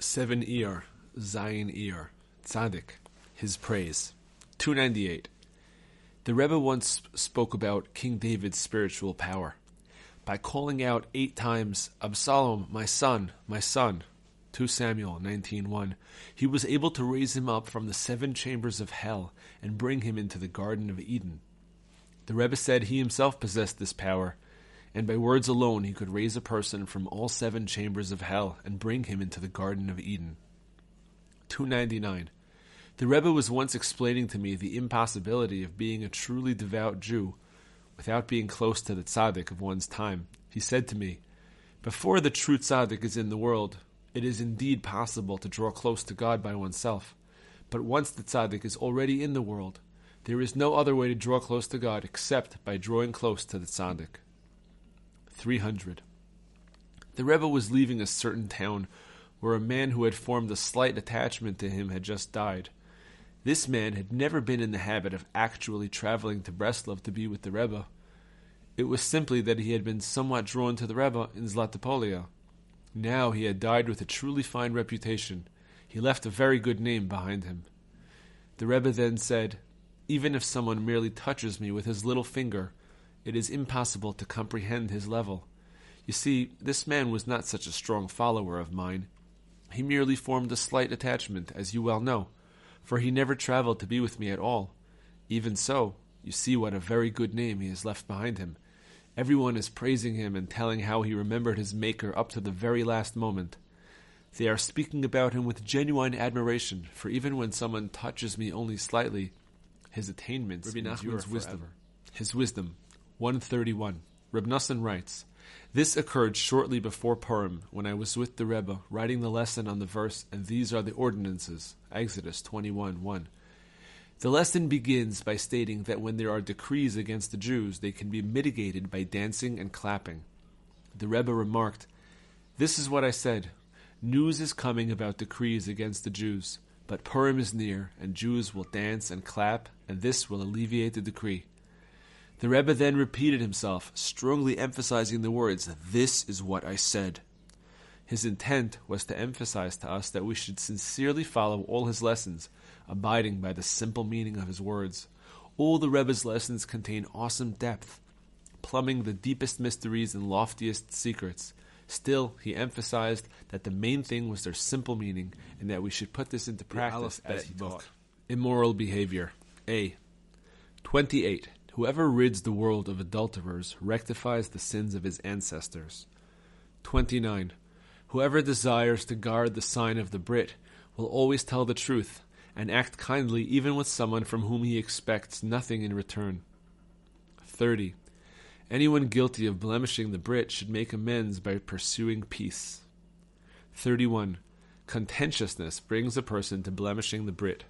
Seven Iyar, Zayin Iyar, Tzaddik, his praise. 298. The Rebbe once spoke about King David's spiritual power. By calling out eight times, Absalom, my son, my son, 2 Samuel 19.1, he was able to raise him up from the seven chambers of hell and bring him into the Garden of Eden. The Rebbe said he himself possessed this power, and by words alone he could raise a person from all seven chambers of hell and bring him into the Garden of Eden. 299. The Rebbe was once explaining to me the impossibility of being a truly devout Jew without being close to the tzaddik of one's time. He said to me, Before the true tzaddik is in the world, it is indeed possible to draw close to God by oneself. But once the tzaddik is already in the world, there is no other way to draw close to God except by drawing close to the tzaddik. 300. The Rebbe was leaving a certain town where a man who had formed a slight attachment to him had just died. This man had never been in the habit of actually traveling to Breslov to be with the Rebbe. It was simply that he had been somewhat drawn to the Rebbe in Zlatopolia. Now he had died with a truly fine reputation. He left a very good name behind him. The Rebbe then said, Even if someone merely touches me with his little finger, it is impossible to comprehend his level. You see, this man was not such a strong follower of mine. He merely formed a slight attachment, as you well know, for he never traveled to be with me at all. Even so, you see what a very good name he has left behind him. Everyone is praising him and telling how he remembered his Maker up to the very last moment. They are speaking about him with genuine admiration, for even when someone touches me only slightly, his attainments Rabbi Nachman's wisdom. forever. His wisdom. 131. Reb Nosson writes, This occurred shortly before Purim, when I was with the Rebbe, writing the lesson on the verse, and these are the ordinances. Exodus 21 1. The lesson begins by stating that when there are decrees against the Jews, they can be mitigated by dancing and clapping. The Rebbe remarked, This is what I said. News is coming about decrees against the Jews, but Purim is near, and Jews will dance and clap, and this will alleviate the decree. The Rebbe then repeated himself, strongly emphasizing the words, This is what I said. His intent was to emphasize to us that we should sincerely follow all his lessons, abiding by the simple meaning of his words. All the Rebbe's lessons contain awesome depth, plumbing the deepest mysteries and loftiest secrets. Still, he emphasized that the main thing was their simple meaning, and that we should put this into practice as he taught. Immoral behavior. A. 28. Whoever rids the world of adulterers rectifies the sins of his ancestors. 29. Whoever desires to guard the sign of the Brit will always tell the truth and act kindly even with someone from whom he expects nothing in return. 30. Anyone guilty of blemishing the Brit should make amends by pursuing peace. 31. Contentiousness brings a person to blemishing the Brit.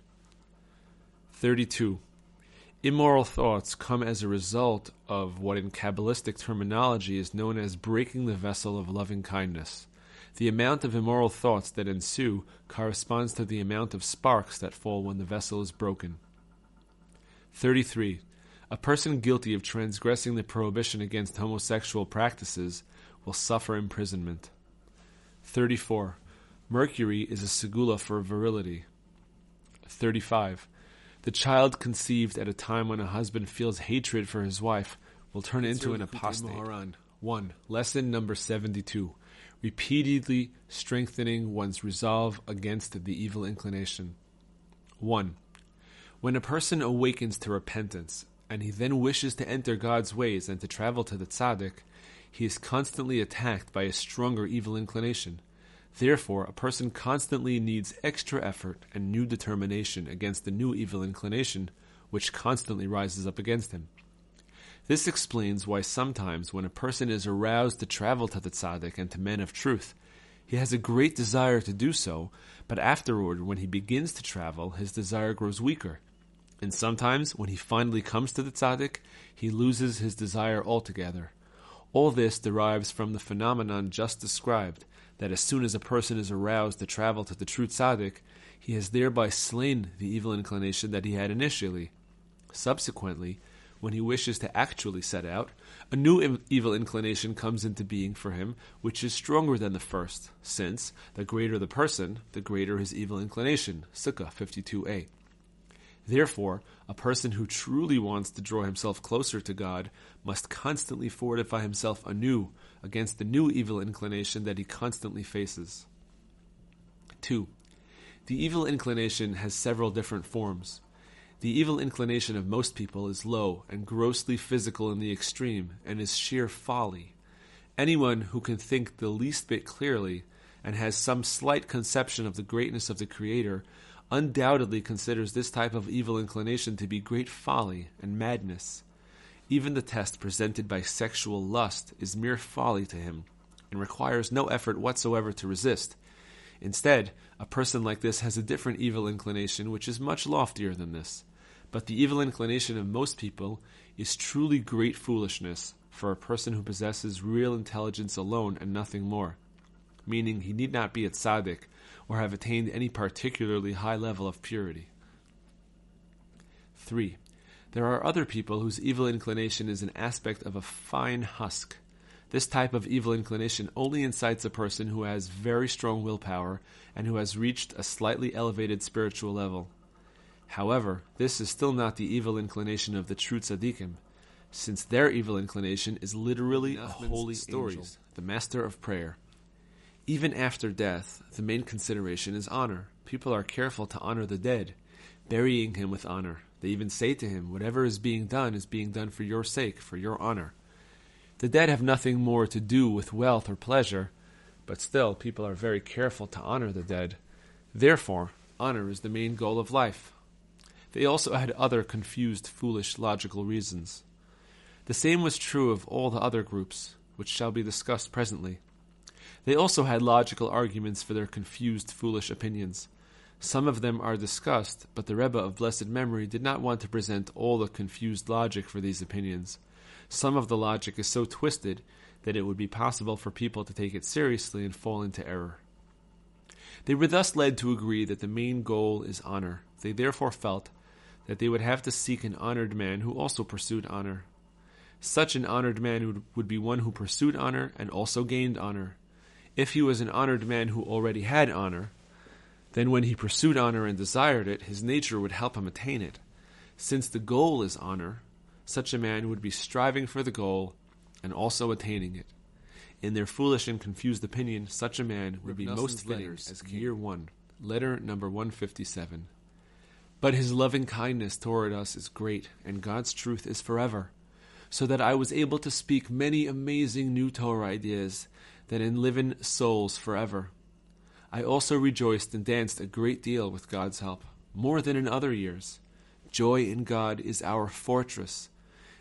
32. Immoral thoughts come as a result of what in Kabbalistic terminology is known as breaking the vessel of loving kindness. The amount of immoral thoughts that ensue corresponds to the amount of sparks that fall when the vessel is broken. 33. A person guilty of transgressing the prohibition against homosexual practices will suffer imprisonment. 34. Mercury is a segula for virility. 35. The child conceived at a time when a husband feels hatred for his wife will turn into an apostate. 1. Lesson number 72. Repeatedly strengthening one's resolve against the evil inclination. 1. When a person awakens to repentance, and he then wishes to enter God's ways and to travel to the tzaddik, he is constantly attacked by a stronger evil inclination. Therefore, a person constantly needs extra effort and new determination against the new evil inclination, which constantly rises up against him. This explains why sometimes when a person is aroused to travel to the tzaddik and to men of truth, he has a great desire to do so, but afterward, when he begins to travel, his desire grows weaker. And sometimes, when he finally comes to the tzaddik, he loses his desire altogether. All this derives from the phenomenon just described, that as soon as a person is aroused to travel to the true tzaddik, he has thereby slain the evil inclination that he had initially. Subsequently, when he wishes to actually set out, a new evil inclination comes into being for him, which is stronger than the first, since the greater the person, the greater his evil inclination. Sukkah 52a. Therefore, a person who truly wants to draw himself closer to God must constantly fortify himself anew against the new evil inclination that he constantly faces. 2. The evil inclination has several different forms. The evil inclination of most people is low and grossly physical in the extreme and is sheer folly. Anyone who can think the least bit clearly and has some slight conception of the greatness of the Creator undoubtedly considers this type of evil inclination to be great folly and madness. Even the test presented by sexual lust is mere folly to him and requires no effort whatsoever to resist. Instead, a person like this has a different evil inclination which is much loftier than this. But the evil inclination of most people is truly great foolishness for a person who possesses real intelligence alone and nothing more, meaning he need not be a tzaddik or have attained any particularly high level of purity. 3. There are other people whose evil inclination is an aspect of a fine husk. This type of evil inclination only incites a person who has very strong willpower and who has reached a slightly elevated spiritual level. However, this is still not the evil inclination of the true tzaddikim, since their evil inclination is literally a holy stories, angel, the master of prayer. Even after death, the main consideration is honor. People are careful to honor the dead, burying him with honor. They even say to him, Whatever is being done is being done for your sake, for your honor. The dead have nothing more to do with wealth or pleasure, but still, people are very careful to honor the dead. Therefore, honor is the main goal of life. They also had other confused, foolish, logical reasons. The same was true of all the other groups, which shall be discussed presently. They also had logical arguments for their confused, foolish opinions. Some of them are discussed, but the Rebbe of blessed memory did not want to present all the confused logic for these opinions. Some of the logic is so twisted that it would be possible for people to take it seriously and fall into error. They were thus led to agree that the main goal is honor. They therefore felt that they would have to seek an honored man who also pursued honor. Such an honored man would, would be one who pursued honor and also gained honor. If he was an honored man who already had honor, then when he pursued honor and desired it, his nature would help him attain it. Since the goal is honor, such a man would be striving for the goal and also attaining it. In their foolish and confused opinion, such a man would be most fitting as year one. Letter number 157. But his loving kindness toward us is great, and God's truth is forever, so that I was able to speak many amazing new Torah ideas that enliven souls forever. I also rejoiced and danced a great deal with God's help, more than in other years. Joy in God is our fortress.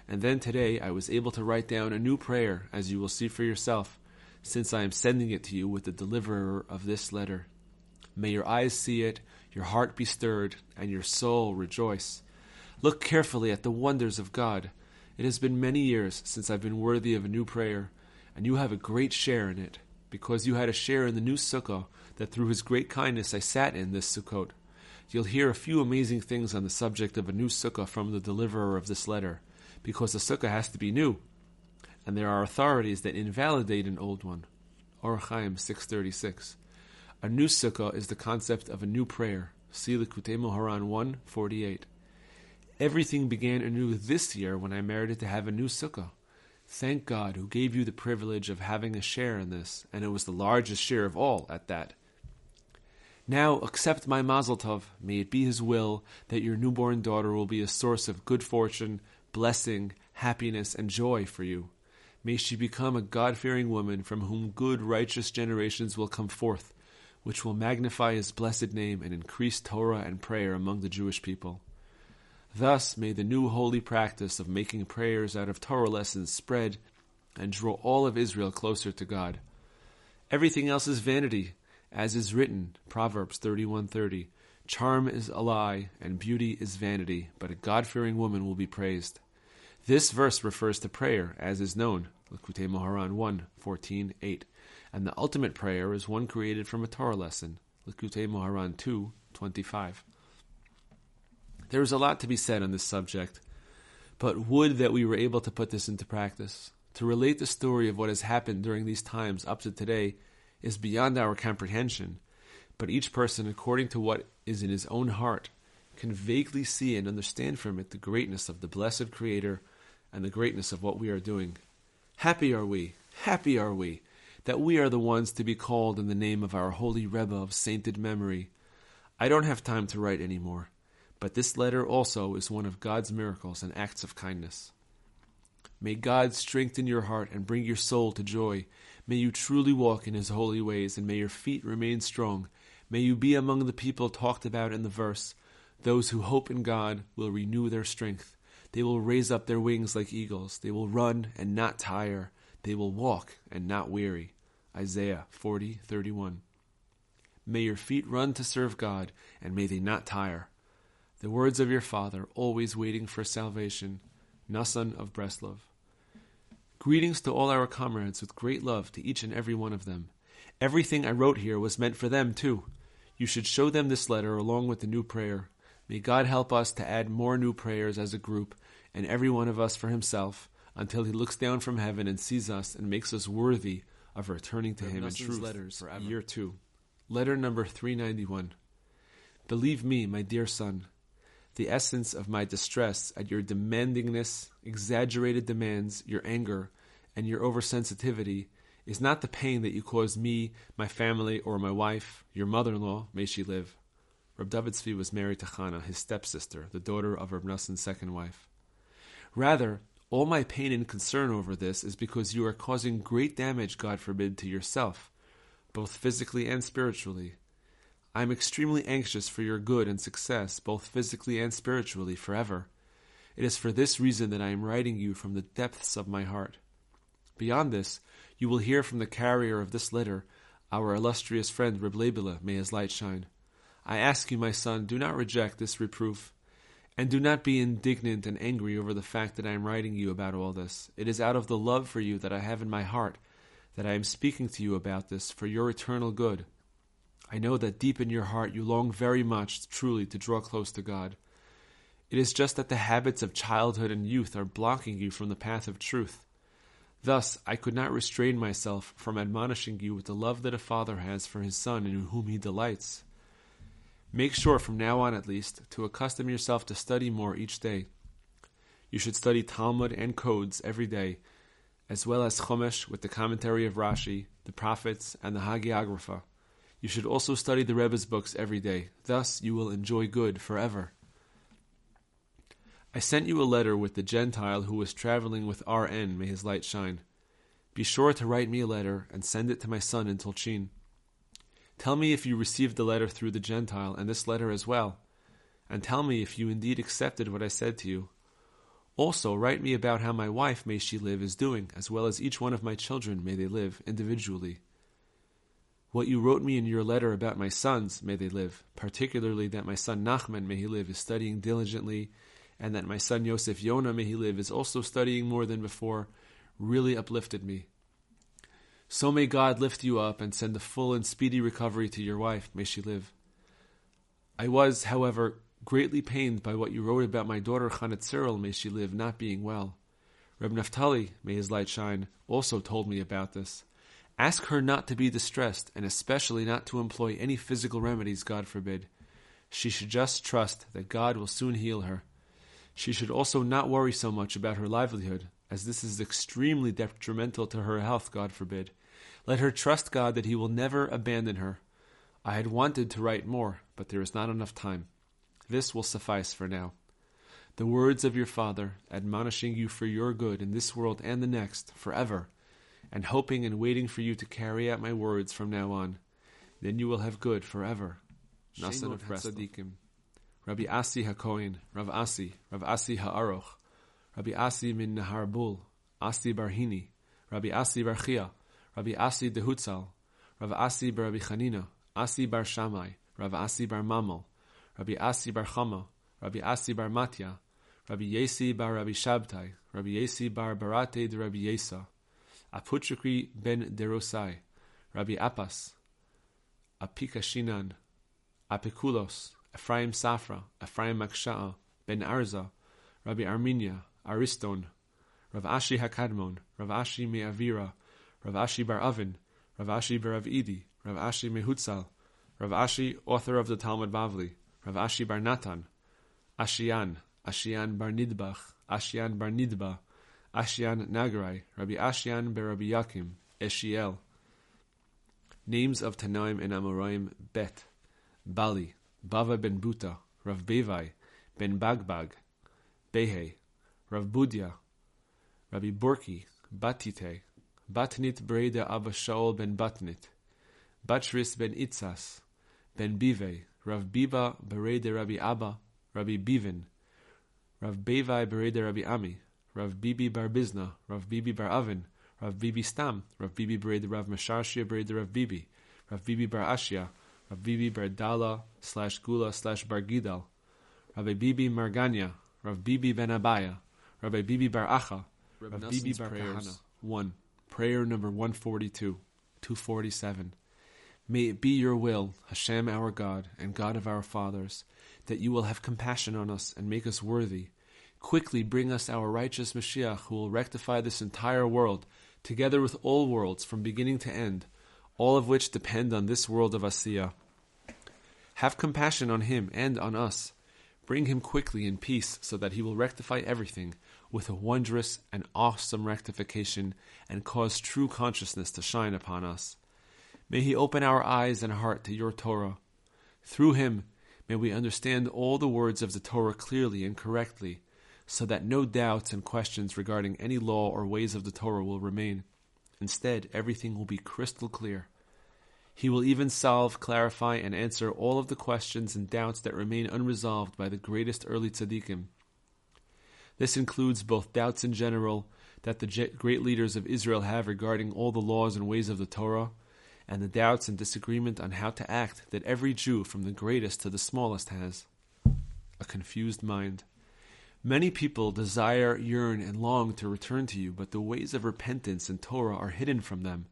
And then today I was able to write down a new prayer, as you will see for yourself, since I am sending it to you with the deliverer of this letter. May your eyes see it, your heart be stirred, and your soul rejoice. Look carefully at the wonders of God. It has been many years since I've been worthy of a new prayer, and you have a great share in it, because you had a share in the new sukkah that through his great kindness I sat in this sukkot. You'll hear a few amazing things on the subject of a new sukkah from the deliverer of this letter, because the sukkah has to be new, and there are authorities that invalidate an old one. Orach Chaim 636. A new sukkah is the concept of a new prayer. See Likutei Moharan 148. Everything began anew this year when I merited to have a new sukkah. Thank God who gave you the privilege of having a share in this, and it was the largest share of all at that. Now accept my mazel tov. May it be His will that your newborn daughter will be a source of good fortune, blessing, happiness, and joy for you. May she become a God fearing woman from whom good, righteous generations will come forth which will magnify his blessed name and increase Torah and prayer among the Jewish people. Thus may the new holy practice of making prayers out of Torah lessons spread and draw all of Israel closer to God. Everything else is vanity, as is written, Proverbs 31:30. Charm is a lie and beauty is vanity, but a God-fearing woman will be praised. This verse refers to prayer, as is known, Likutei Moharan 1, 14, 8 and the ultimate prayer is one created from a Torah lesson, Likutei Moharan 2, 25. There is a lot to be said on this subject, But would that we were able to put this into practice. To relate the story of what has happened during these times up to today is beyond our comprehension, but each person, according to what is in his own heart, can vaguely see and understand from it the greatness of the blessed Creator and the greatness of what we are doing. Happy are we, happy are we, that we are the ones to be called in the name of our holy Rebbe of sainted memory. I don't have time to write any more. But this letter also is one of God's miracles and acts of kindness. May God strengthen your heart and bring your soul to joy. May you truly walk in his holy ways, and may your feet remain strong. May you be among the people talked about in the verse. Those who hope in God will renew their strength. They will raise up their wings like eagles. They will run and not tire. They will walk and not weary. Isaiah 40:31. May your feet run to serve God, and may they not tire the words of your father, always waiting for salvation, Nasan of Breslov. Greetings to all our comrades with great love to each and every one of them. Everything I wrote here was meant for them too. You should show them this letter along with the new prayer. May God help us to add more new prayers as a group, and every one of us for himself, until he looks down from heaven and sees us and makes us worthy of returning to him in truth. Letters, forever. Year 2. Letter number 391. Believe me, my dear son, the essence of my distress at your demandingness, exaggerated demands, your anger, and your oversensitivity is not the pain that you cause me, my family, or my wife, your mother in law, may she live. Reb David Tzvi was married to Chana, his stepsister, the daughter of Reb Nassan's second wife. Rather, all my pain and concern over this is because you are causing great damage, God forbid, to yourself, both physically and spiritually, I am extremely anxious for your good and success, both physically and spiritually, forever. It is for this reason that I am writing you from the depths of my heart. Beyond this, you will hear from the carrier of this letter, our illustrious friend Reb Leibele, may his light shine. I ask you, my son, do not reject this reproof, and do not be indignant and angry over the fact that I am writing you about all this. It is out of the love for you that I have in my heart that I am speaking to you about this for your eternal good. I know that deep in your heart you long very much, truly, to draw close to God. It is just that the habits of childhood and youth are blocking you from the path of truth. Thus, I could not restrain myself from admonishing you with the love that a father has for his son in whom he delights. Make sure, from now on at least, to accustom yourself to study more each day. You should study Talmud and codes every day, as well as Chumash with the commentary of Rashi, the prophets, and the Hagiographa. You should also study the Rebbe's books every day. Thus you will enjoy good forever. I sent you a letter with the Gentile who was traveling with R.N. May his light shine. Be sure to write me a letter and send it to my son in Tolchin. Tell me if you received the letter through the Gentile and this letter as well, and tell me if you indeed accepted what I said to you. Also, write me about how my wife, may she live, is doing, as well as each one of my children, may they live, individually. What you wrote me in your letter about my sons, may they live, particularly that my son Nachman, may he live, is studying diligently, and that my son Yosef Yona, may he live, is also studying more than before, really uplifted me. So may God lift you up and send a full and speedy recovery to your wife, may she live. I was, however, greatly pained by what you wrote about my daughter Chana Tzirel, may she live, not being well. Reb Naphtali, may his light shine, also told me about this. Ask her not to be distressed, and especially not to employ any physical remedies, God forbid. She should just trust that God will soon heal her. She should also not worry so much about her livelihood, as this is extremely detrimental to her health, God forbid. Let her trust God that He will never abandon her. I had wanted to write more, but there is not enough time. This will suffice for now. The words of your Father, admonishing you for your good in this world and the next, forever, and hoping and waiting for you to carry out my words from now on. Then you will have good forever. Nasan of Tzadikim. Rabbi Asi HaKoin, Rav Asi, Rav Asi HaAroch, Rabbi Asi min Naharbul, Asi Barhini, Rabbi Asi Barchia, Rabbi Asi Dehutzal, Rav Asi bar Rabbi Chanina, Asi bar Shammai, Rav Asi bar Mamel, Rabbi Asi bar Chama, Rabbi Asi bar Matya, Rabbi Yesi bar Rabbi Shabtai, Rabbi Yesi bar Barate de Rabbi Yesa, Apuchukri ben Derosai, Rabbi Appas, Apikashinan, Apikulos, Ephraim Safra, Ephraim Maksha'a, Ben Arza, Rabbi Armenia, Ariston, Rav Ashi Hakadmon, Rav Ashi Me'avira, Rav Ashi Bar Avin, Rav Ashi Bar Idi, Rav Ashi Mehutzal, Rav Ashi, author of the Talmud Bavli, Rav Ashi Bar Natan, Ashian, Ashian Bar Nidbach, Ashian Bar Nidba, Ashian Nagarai, Rabbi Ashian Bar Rabbi Yakim, Eshiel. Names of Tanaim and Amoraim Bet, Bali, Bava ben Buta, Rav Bevai, Ben Bagbag, Behe, Rav Budya, Rabbi Burki, Batite, Batnit Breda Abba Shaul ben Batnit, Batris ben Itzas, Ben Bive, Rav Biba Berede Rabbi Abba, Rabbi Bivin, Rav Bevai Berede Rabbi Ami, Rav Bibi Bar Bizna, Rav Bibi Bar Avin, Rav Bibi Stam, Rav Bibi Berede Rav Mashashia Berede Rav Bibi, Rav Bibi Bar Ashia, Rav Bibi Bar Dala slash Gula slash Bar Gidal, Rabbi Bibi Marganya, Rav Bibi Ben Abaya, Rabbi Bibi Bar Acha, Rav Bibi Bar Kahana. 1. Prayer number 142, 247. May it be your will, Hashem our God and God of our fathers, that you will have compassion on us and make us worthy. Quickly bring us our righteous Mashiach who will rectify this entire world, together with all worlds from beginning to end, all of which depend on this world of Asiya. Have compassion on him and on us. Bring him quickly in peace so that he will rectify everything with a wondrous and awesome rectification and cause true consciousness to shine upon us. May He open our eyes and heart to your Torah. Through Him, may we understand all the words of the Torah clearly and correctly, so that no doubts and questions regarding any law or ways of the Torah will remain. Instead, everything will be crystal clear. He will even solve, clarify, and answer all of the questions and doubts that remain unresolved by the greatest early tzaddikim. This includes both doubts in general that the great leaders of Israel have regarding all the laws and ways of the Torah, and the doubts and disagreement on how to act that every Jew, from the greatest to the smallest, has. A confused mind. Many people desire, yearn, and long to return to you, but the ways of repentance and Torah are hidden from them,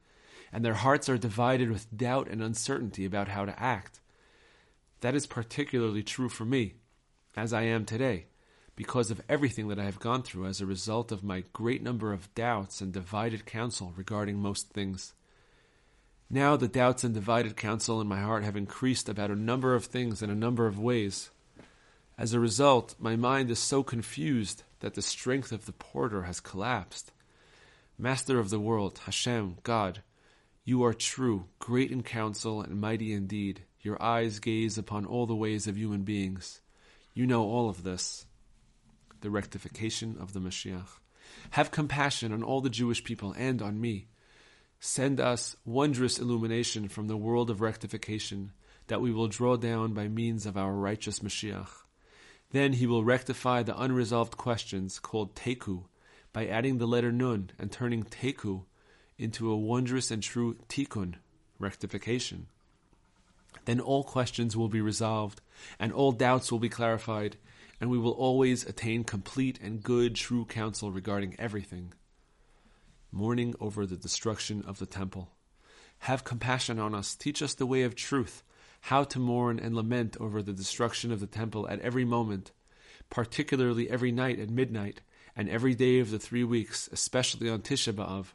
and their hearts are divided with doubt and uncertainty about how to act. That is particularly true for me, as I am today, because of everything that I have gone through as a result of my great number of doubts and divided counsel regarding most things. Now the doubts and divided counsel in my heart have increased about a number of things in a number of ways. As a result, my mind is so confused that the strength of the porter has collapsed. Master of the world, Hashem, God, you are true, great in counsel, and mighty indeed. Your eyes gaze upon all the ways of human beings. You know all of this. The rectification of the Mashiach. Have compassion on all the Jewish people and on me. Send us wondrous illumination from the world of rectification that we will draw down by means of our righteous Mashiach. Then he will rectify the unresolved questions called Teku by adding the letter Nun and turning Teku into a wondrous and true Tikkun, rectification. Then all questions will be resolved and all doubts will be clarified, and we will always attain complete and good true counsel regarding everything mourning over the destruction of the temple. Have compassion on us, teach us the way of truth, how to mourn and lament over the destruction of the temple at every moment, particularly every night at midnight, and every day of the three weeks, especially on Tisha B'Av,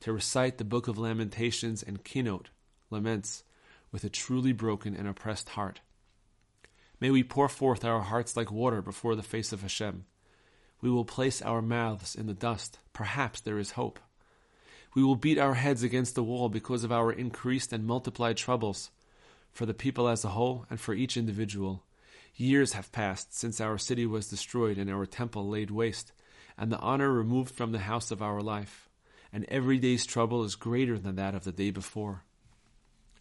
to recite the book of Lamentations and Kinot, laments, with a truly broken and oppressed heart. May we pour forth our hearts like water before the face of Hashem. We will place our mouths in the dust. Perhaps there is hope. We will beat our heads against the wall because of our increased and multiplied troubles, for the people as a whole and for each individual. Years have passed since our city was destroyed and our temple laid waste, and the honor removed from the house of our life, and every day's trouble is greater than that of the day before.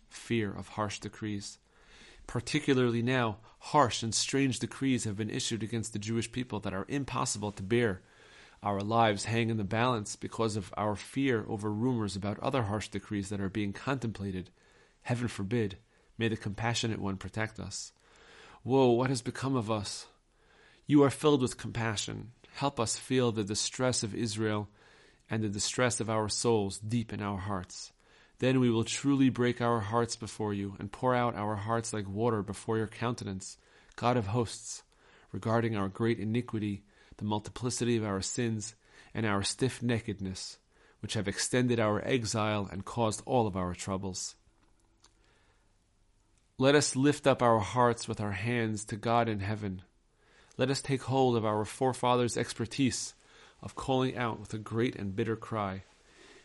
Fear of harsh decrees. Particularly now, harsh and strange decrees have been issued against the Jewish people that are impossible to bear our lives hang in the balance because of our fear over rumors about other harsh decrees that are being contemplated. Heaven forbid. May the compassionate one protect us. Woe, what has become of us? You are filled with compassion. Help us feel the distress of Israel and the distress of our souls deep in our hearts. Then we will truly break our hearts before you and pour out our hearts like water before your countenance, God of hosts, regarding our great iniquity the multiplicity of our sins, and our stiff neckedness, which have extended our exile and caused all of our troubles. Let us lift up our hearts with our hands to God in heaven. Let us take hold of our forefathers' expertise of calling out with a great and bitter cry.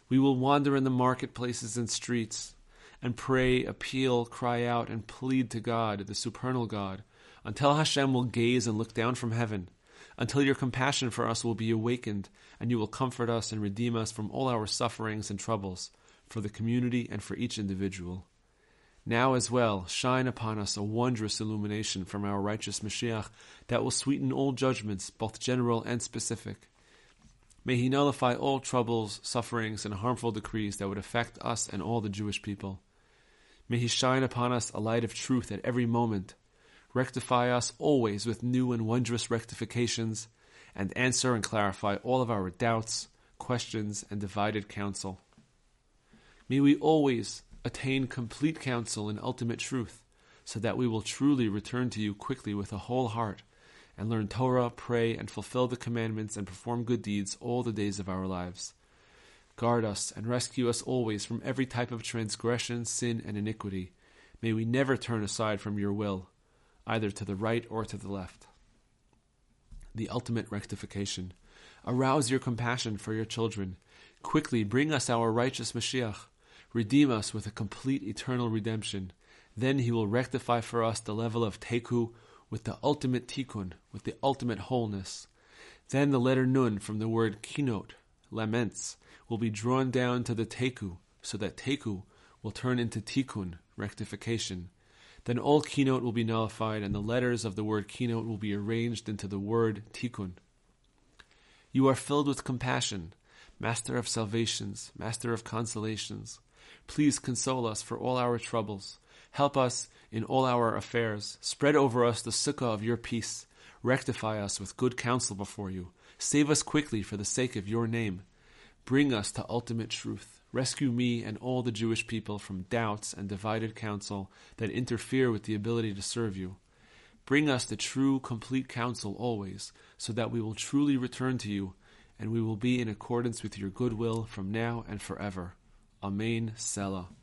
We will wander in the marketplaces and streets and pray, appeal, cry out, and plead to God, the supernal God, until Hashem will gaze and look down from heaven, until your compassion for us will be awakened, and you will comfort us and redeem us from all our sufferings and troubles, for the community and for each individual. Now as well, shine upon us a wondrous illumination from our righteous Mashiach that will sweeten all judgments, both general and specific. May he nullify all troubles, sufferings, and harmful decrees that would affect us and all the Jewish people. May he shine upon us a light of truth at every moment, rectify us always with new and wondrous rectifications, and answer and clarify all of our doubts, questions, and divided counsel. May we always attain complete counsel and ultimate truth, so that we will truly return to you quickly with a whole heart and learn Torah, pray, and fulfill the commandments and perform good deeds all the days of our lives. Guard us and rescue us always from every type of transgression, sin, and iniquity. May we never turn aside from your will, either to the right or to the left. The ultimate rectification. Arouse your compassion for your children. Quickly bring us our righteous Mashiach. Redeem us with a complete eternal redemption. Then he will rectify for us the level of Teku with the ultimate tikkun, with the ultimate wholeness. Then the letter nun from the word kinot, laments, will be drawn down to the teku, so that teku will turn into tikkun, rectification. Then all kinot will be nullified, and the letters of the word kinot will be arranged into the word tikkun. You are filled with compassion, Master of salvations, Master of consolations. Please console us for all our troubles. Help us in all our affairs. Spread over us the sukkah of your peace. Rectify us with good counsel before you. Save us quickly for the sake of your name. Bring us to ultimate truth. Rescue me and all the Jewish people from doubts and divided counsel that interfere with the ability to serve you. Bring us the true, complete counsel always, so that we will truly return to you, and we will be in accordance with your good will from now and forever. Amen. Selah.